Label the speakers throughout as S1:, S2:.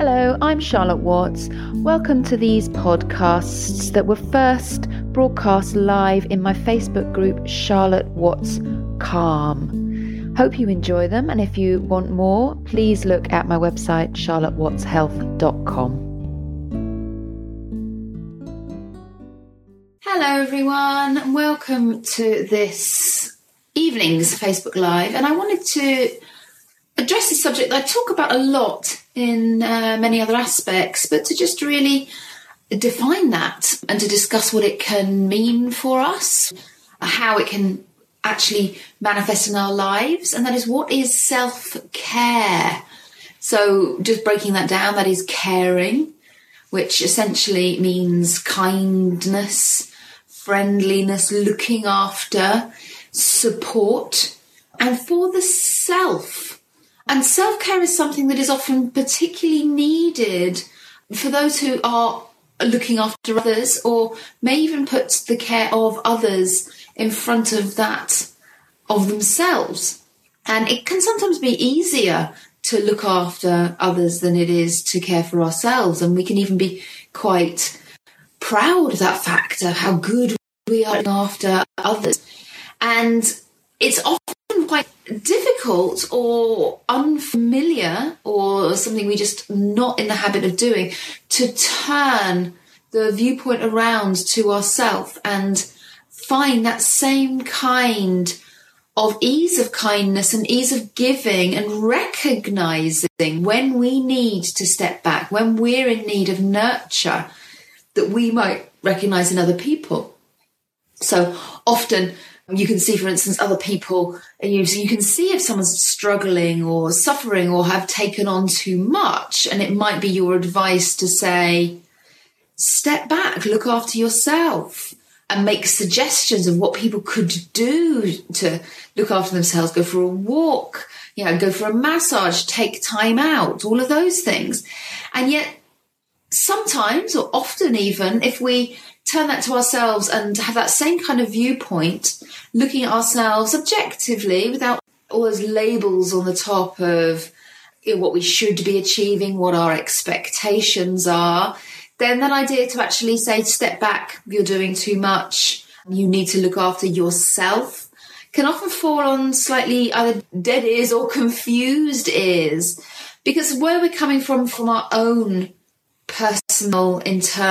S1: Hello, I'm Charlotte Watts. Welcome to these podcasts that were first broadcast live in my Facebook group, Charlotte Watts Calm. Hope you enjoy them, and if you want more, please look at my website, charlottewattshealth.com. Hello, everyone, welcome to this evening's Facebook Live. And I wanted to address this subject that I talk about a lot in uh, many other aspects, but to just really define that and to discuss what it can mean for us, how it can actually manifest in our lives, and that is what is self care. So, just breaking that down, that is caring, which essentially means kindness, friendliness, looking after, support, and for the self and self care is something that is often particularly needed for those who are looking after others or may even put the care of others in front of that of themselves. And it can sometimes be easier to look after others than it is to care for ourselves. And we can even be quite proud of that fact of how good we are after others. And it's often quite difficult or unfamiliar or something we just not in the habit of doing to turn the viewpoint around to ourself and find that same kind of ease of kindness and ease of giving and recognizing when we need to step back, when we're in need of nurture that we might recognize in other people. So often you can see, for instance, other people, you, you can see if someone's struggling or suffering or have taken on too much. And it might be your advice to say, step back, look after yourself, and make suggestions of what people could do to look after themselves. Go for a walk, you know, go for a massage, take time out, all of those things. And yet, sometimes or often even, if we turn that to ourselves and have that same kind of viewpoint, looking at ourselves objectively without all those labels on the top of what we should be achieving, what our expectations are, then that idea to actually say, step back, you're doing too much, you need to look after yourself, can often fall on slightly either dead ears or confused ears. Because where we're coming from, from our own personal, internal,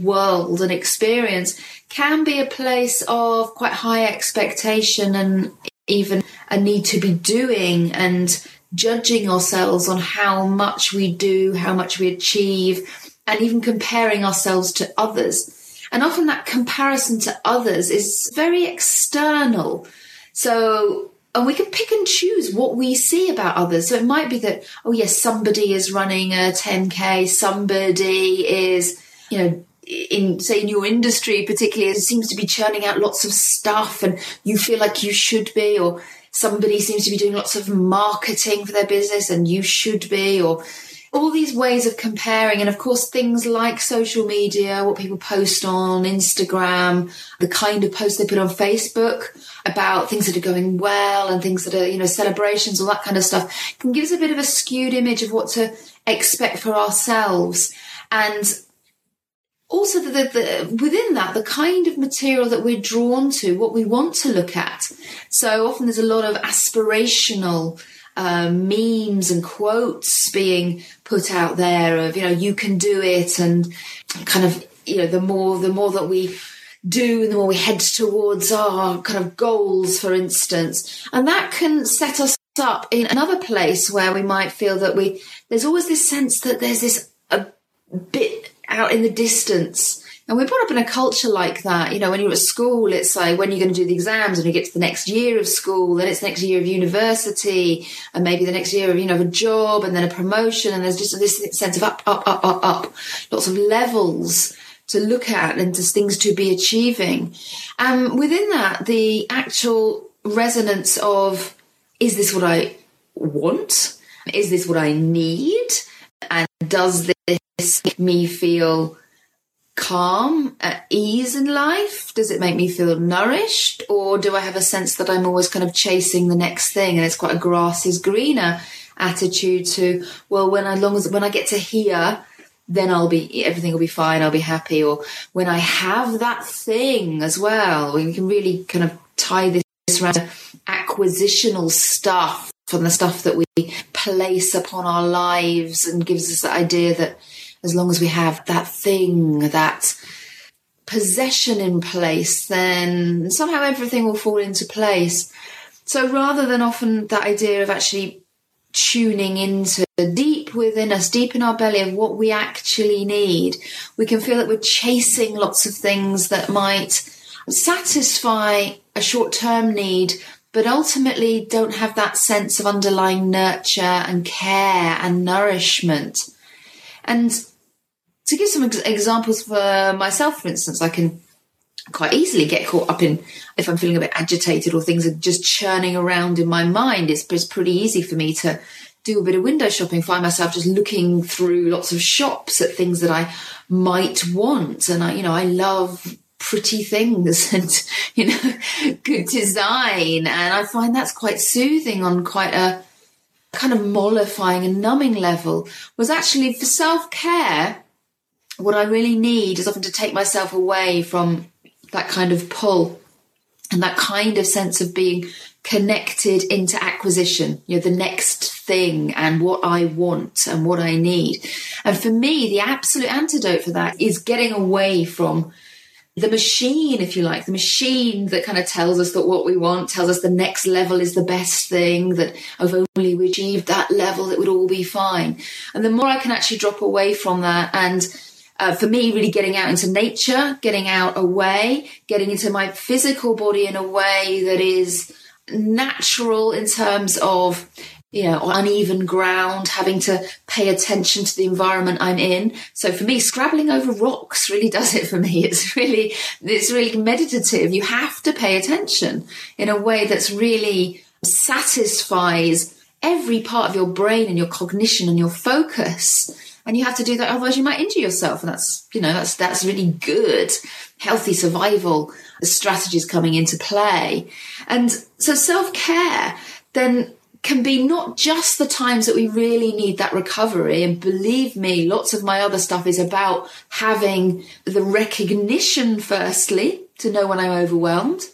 S1: world and experience can be a place of quite high expectation and even a need to be doing and judging ourselves on how much we do, how much we achieve, and even comparing ourselves to others. And often that comparison to others is very external. So, and we can pick and choose what we see about others. So it might be that, oh yes, somebody is running a 10K, somebody is you know, in say in your industry particularly, it seems to be churning out lots of stuff, and you feel like you should be, or somebody seems to be doing lots of marketing for their business, and you should be, or all these ways of comparing, and of course, things like social media, what people post on Instagram, the kind of posts they put on Facebook about things that are going well and things that are, you know, celebrations, all that kind of stuff can give us a bit of a skewed image of what to expect for ourselves. And also the, the, within that the kind of material that we're drawn to what we want to look at. So often there's a lot of aspirational uh, memes and quotes being put out there of you know you can do it and kind of you know the more the more that we do and the more we head towards our kind of goals for instance. And that can set us up in another place where we might feel that we there's always this sense that there's this a bit out in the distance. And we're brought up in a culture like that. You know, when you're at school, it's like when you're going to do the exams and you get to the next year of school, then it's the next year of university and maybe the next year of, you know, of a job and then a promotion. And there's just this sense of up, up, up, up, up, lots of levels to look at and just things to be achieving. And within that, the actual resonance of, is this what I want? Is this what I need? And does this make me feel calm, at ease in life? Does it make me feel nourished? Or do I have a sense that I'm always kind of chasing the next thing and it's quite a grass is greener attitude to, well, when I, long as, when I get to here, then I'll be, everything will be fine, I'll be happy. Or when I have that thing as well, we can really kind of tie this around acquisitional stuff from the stuff that we place upon our lives and gives us the idea that as long as we have that thing, that possession in place, then somehow everything will fall into place. So rather than often that idea of actually tuning into deep within us, deep in our belly of what we actually need, we can feel that we're chasing lots of things that might satisfy a short term need, but ultimately don't have that sense of underlying nurture and care and nourishment. And to give some ex- examples for myself, for instance, I can quite easily get caught up in if I'm feeling a bit agitated or things are just churning around in my mind. It's, it's pretty easy for me to do a bit of window shopping, find myself just looking through lots of shops at things that I might want. And I, you know, I love pretty things and, you know, good design. And I find that's quite soothing on quite a kind of mollifying and numbing level was actually for self care what I really need is often to take myself away from that kind of pull and that kind of sense of being connected into acquisition, you know, the next thing and what I want and what I need. And for me, the absolute antidote for that is getting away from the machine, if you like, the machine that kind of tells us that what we want, tells us the next level is the best thing, that if only we achieved that level, it would all be fine. And the more I can actually drop away from that and uh, for me, really getting out into nature, getting out away, getting into my physical body in a way that is natural in terms of you know, uneven ground, having to pay attention to the environment I'm in. So for me, scrabbling over rocks really does it for me. It's really, it's really meditative. You have to pay attention in a way that's really satisfies every part of your brain and your cognition and your focus and you have to do that otherwise you might injure yourself and that's you know that's that's really good healthy survival strategies coming into play and so self-care then can be not just the times that we really need that recovery. And believe me lots of my other stuff is about having the recognition firstly to know when i'm overwhelmed.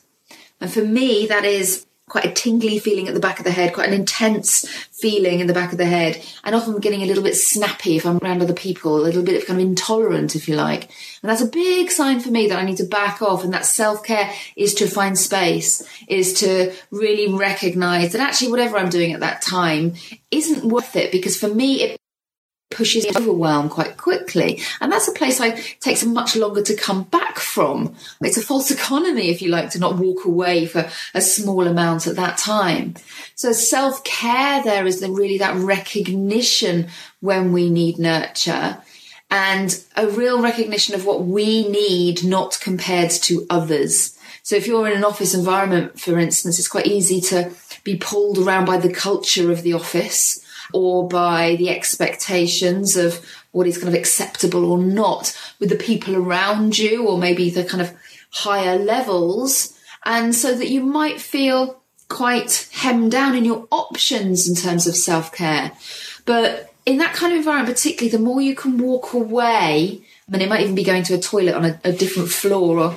S1: And for me that is quite a tingly feeling at the back of the head, quite an intense feeling in the back of the head, and often getting a little bit snappy if I'm around other people, a little bit of kind of intolerant, if you like. And that's a big sign for me that I need to back off. And that self care is to find space, is to really recognize that actually whatever I'm doing at that time isn't worth it because for me, it pushes overwhelm quite quickly. And that's a place I takes much longer to come back from. It's a false economy, if you like, to not walk away for a small amount at that time. So self care there is the, really that recognition when we need nurture and a real recognition of what we need, not compared to others. So if you're in an office environment, for instance, it's quite easy to be pulled around by the culture of the office or by the expectations of what is kind of acceptable or not with the people around you, or maybe the kind of higher levels. And so that you might feel quite hemmed down in your options in terms of self care. But in that kind of environment, particularly, the more you can walk away, and it might even be going to a toilet on a, a different floor or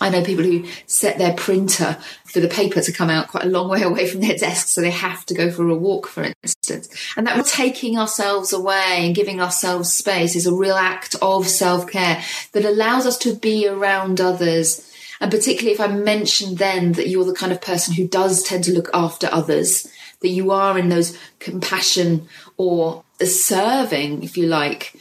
S1: I know people who set their printer for the paper to come out quite a long way away from their desk, so they have to go for a walk, for instance. And that taking ourselves away and giving ourselves space is a real act of self care that allows us to be around others. And particularly if I mentioned then that you're the kind of person who does tend to look after others, that you are in those compassion or serving, if you like,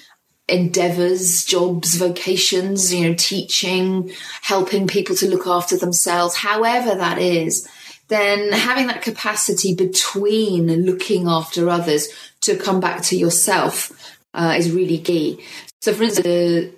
S1: endeavors, jobs, vocations, you know, teaching, helping people to look after themselves, however that is, then having that capacity between looking after others to come back to yourself uh, is really key. So, for instance, a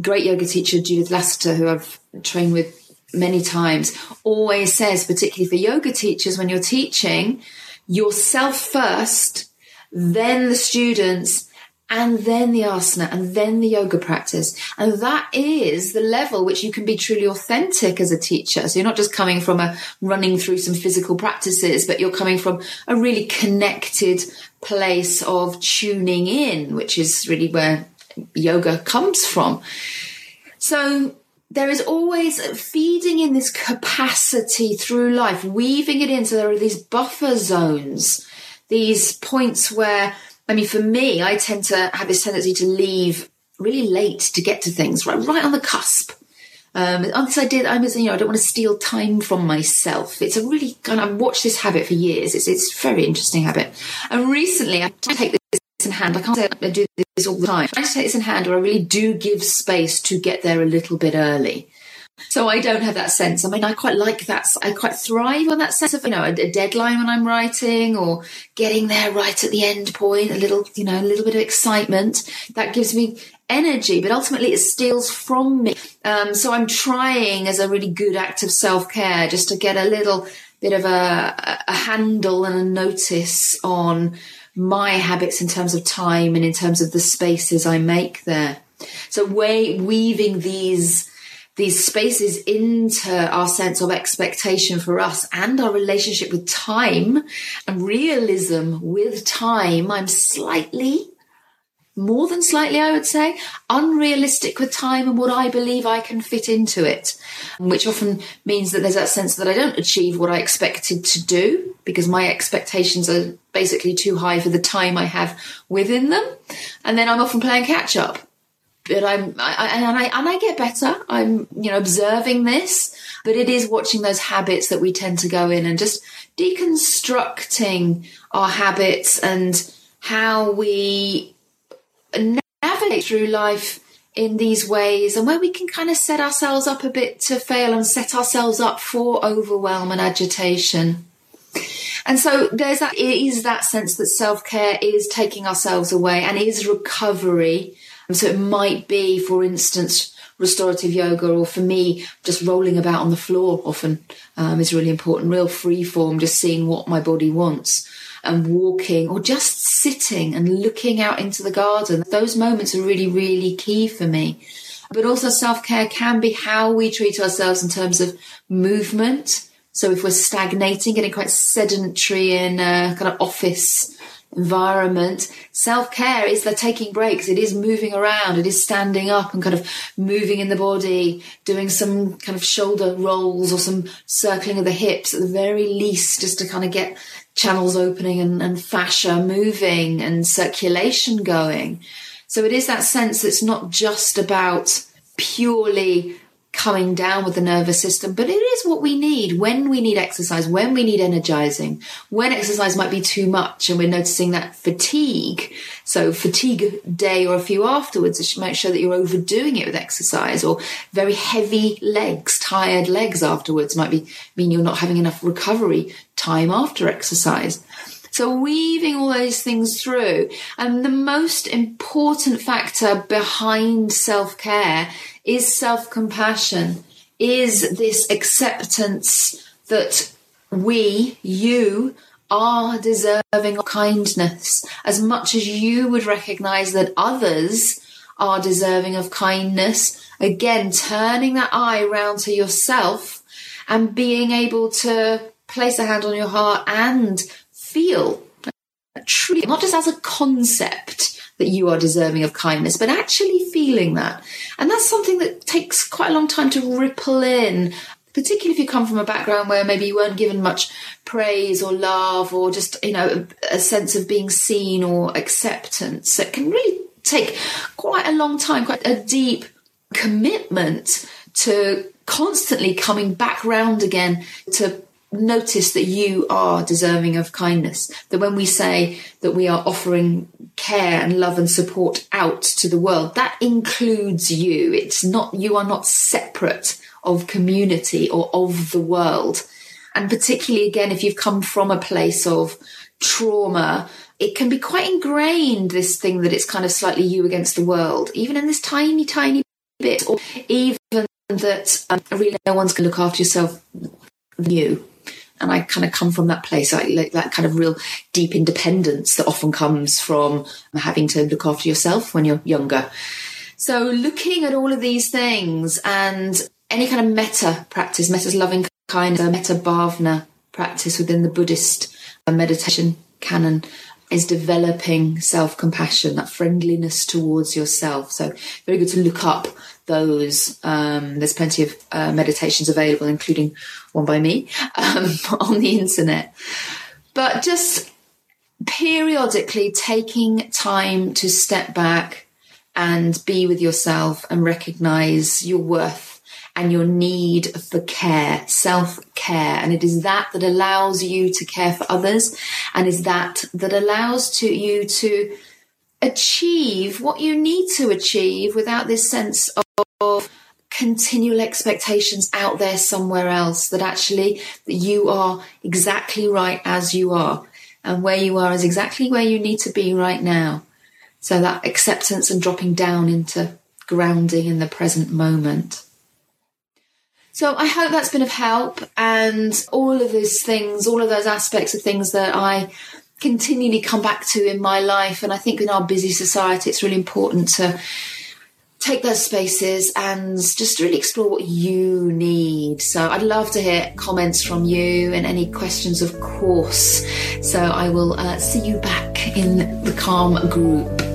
S1: great yoga teacher, Judith Lasater, who I've trained with many times, always says, particularly for yoga teachers, when you're teaching, yourself first, then the students, and then the asana and then the yoga practice. And that is the level which you can be truly authentic as a teacher. So you're not just coming from a running through some physical practices, but you're coming from a really connected place of tuning in, which is really where yoga comes from. So there is always feeding in this capacity through life, weaving it in. So there are these buffer zones, these points where I mean, for me, I tend to have this tendency to leave really late to get to things, right, right on the cusp. Um, on this idea that I'm, you know, I don't want to steal time from myself. It's a really kind of, I've watched this habit for years. It's, it's a very interesting habit. And recently I take this in hand. I can't say I do this all the time. I take this in hand where I really do give space to get there a little bit early. So I don't have that sense. I mean, I quite like that. I quite thrive on that sense of, you know, a, a, deadline when I'm writing or getting there right at the end point, a little, you know, a little bit of excitement. That gives me energy, but ultimately it steals from me. Um, so I'm trying as a really good act of self care just to get a little bit of a, a handle and a notice on my habits in terms of time and in terms of the spaces I make there. So way, weaving these these spaces into our sense of expectation for us and our relationship with time and realism with time. I'm slightly, more than slightly, I would say, unrealistic with time and what I believe I can fit into it, which often means that there's that sense that I don't achieve what I expected to do because my expectations are basically too high for the time I have within them. And then I'm often playing catch up but I'm, I, and I, and I get better. I'm, you know, observing this, but it is watching those habits that we tend to go in and just deconstructing our habits and how we navigate through life in these ways and where we can kind of set ourselves up a bit to fail and set ourselves up for overwhelm and agitation. And so there's that, it is that sense that self care is taking ourselves away and is recovery so it might be, for instance, restorative yoga, or for me, just rolling about on the floor often um, is really important. Real free form, just seeing what my body wants and walking or just sitting and looking out into the garden. Those moments are really, really key for me. But also self care can be how we treat ourselves in terms of movement. So if we're stagnating, getting quite sedentary in a kind of office environment. Self care is the taking breaks. It is moving around. It is standing up and kind of moving in the body, doing some kind of shoulder rolls or some circling of the hips at the very least, just to kind of get channels opening and, and fascia moving and circulation going. So it is that sense that's not just about purely coming down with the nervous system, but it is what we need when we need exercise, when we need energizing, when exercise might be too much and we're noticing that fatigue. So fatigue day or a few afterwards, it might show that you're overdoing it with exercise or very heavy legs, tired legs afterwards might be mean you're not having enough recovery time after exercise. So weaving all those things through. And the most important factor behind self care is self compassion, is this acceptance that we, you, are deserving of kindness as much as you would recognize that others are deserving of kindness. Again, turning that eye round to yourself and being able to place a hand on your heart and feel truly, not just as a concept that you are deserving of kindness, but actually feeling that. And that's something that takes quite a long time to ripple in, particularly if you come from a background where maybe you weren't given much praise or love or just, you know, a, a sense of being seen or acceptance. It can really take quite a long time, quite a deep commitment to constantly coming back round again to notice that you are deserving of kindness. That when we say that we are offering care and love and support out to the world, that includes you. It's not, you are not separate of community or of the world. And particularly again, if you've come from a place of trauma, it can be quite ingrained, this thing that it's kind of slightly you against the world, even in this tiny, tiny bit, or even that um, really no one's going to look after yourself you and I kind of come from that place, like that kind of real deep independence that often comes from having to look after yourself when you're younger. So looking at all of these things and any kind of metta practice, metta's loving kindness, metta bhavana practice within the Buddhist meditation canon is developing self compassion, that friendliness towards yourself. So, very good to look up those. Um, there's plenty of uh, meditations available, including one by me um, on the internet. But just periodically taking time to step back and be with yourself and recognize your worth and your need for care, self care. And it is that that allows you to care for others and is that that allows to you to achieve what you need to achieve without this sense of continual expectations out there somewhere else that actually you are exactly right as you are and where you are is exactly where you need to be right now. So that acceptance and dropping down into grounding in the present moment. So I hope that's been of help and all of those things, all of those aspects of things that I continually come back to in my life. And I think in our busy society, it's really important to take those spaces and just really explore what you need. So I'd love to hear comments from you and any questions, of course. So I will uh, see you back in the Calm group.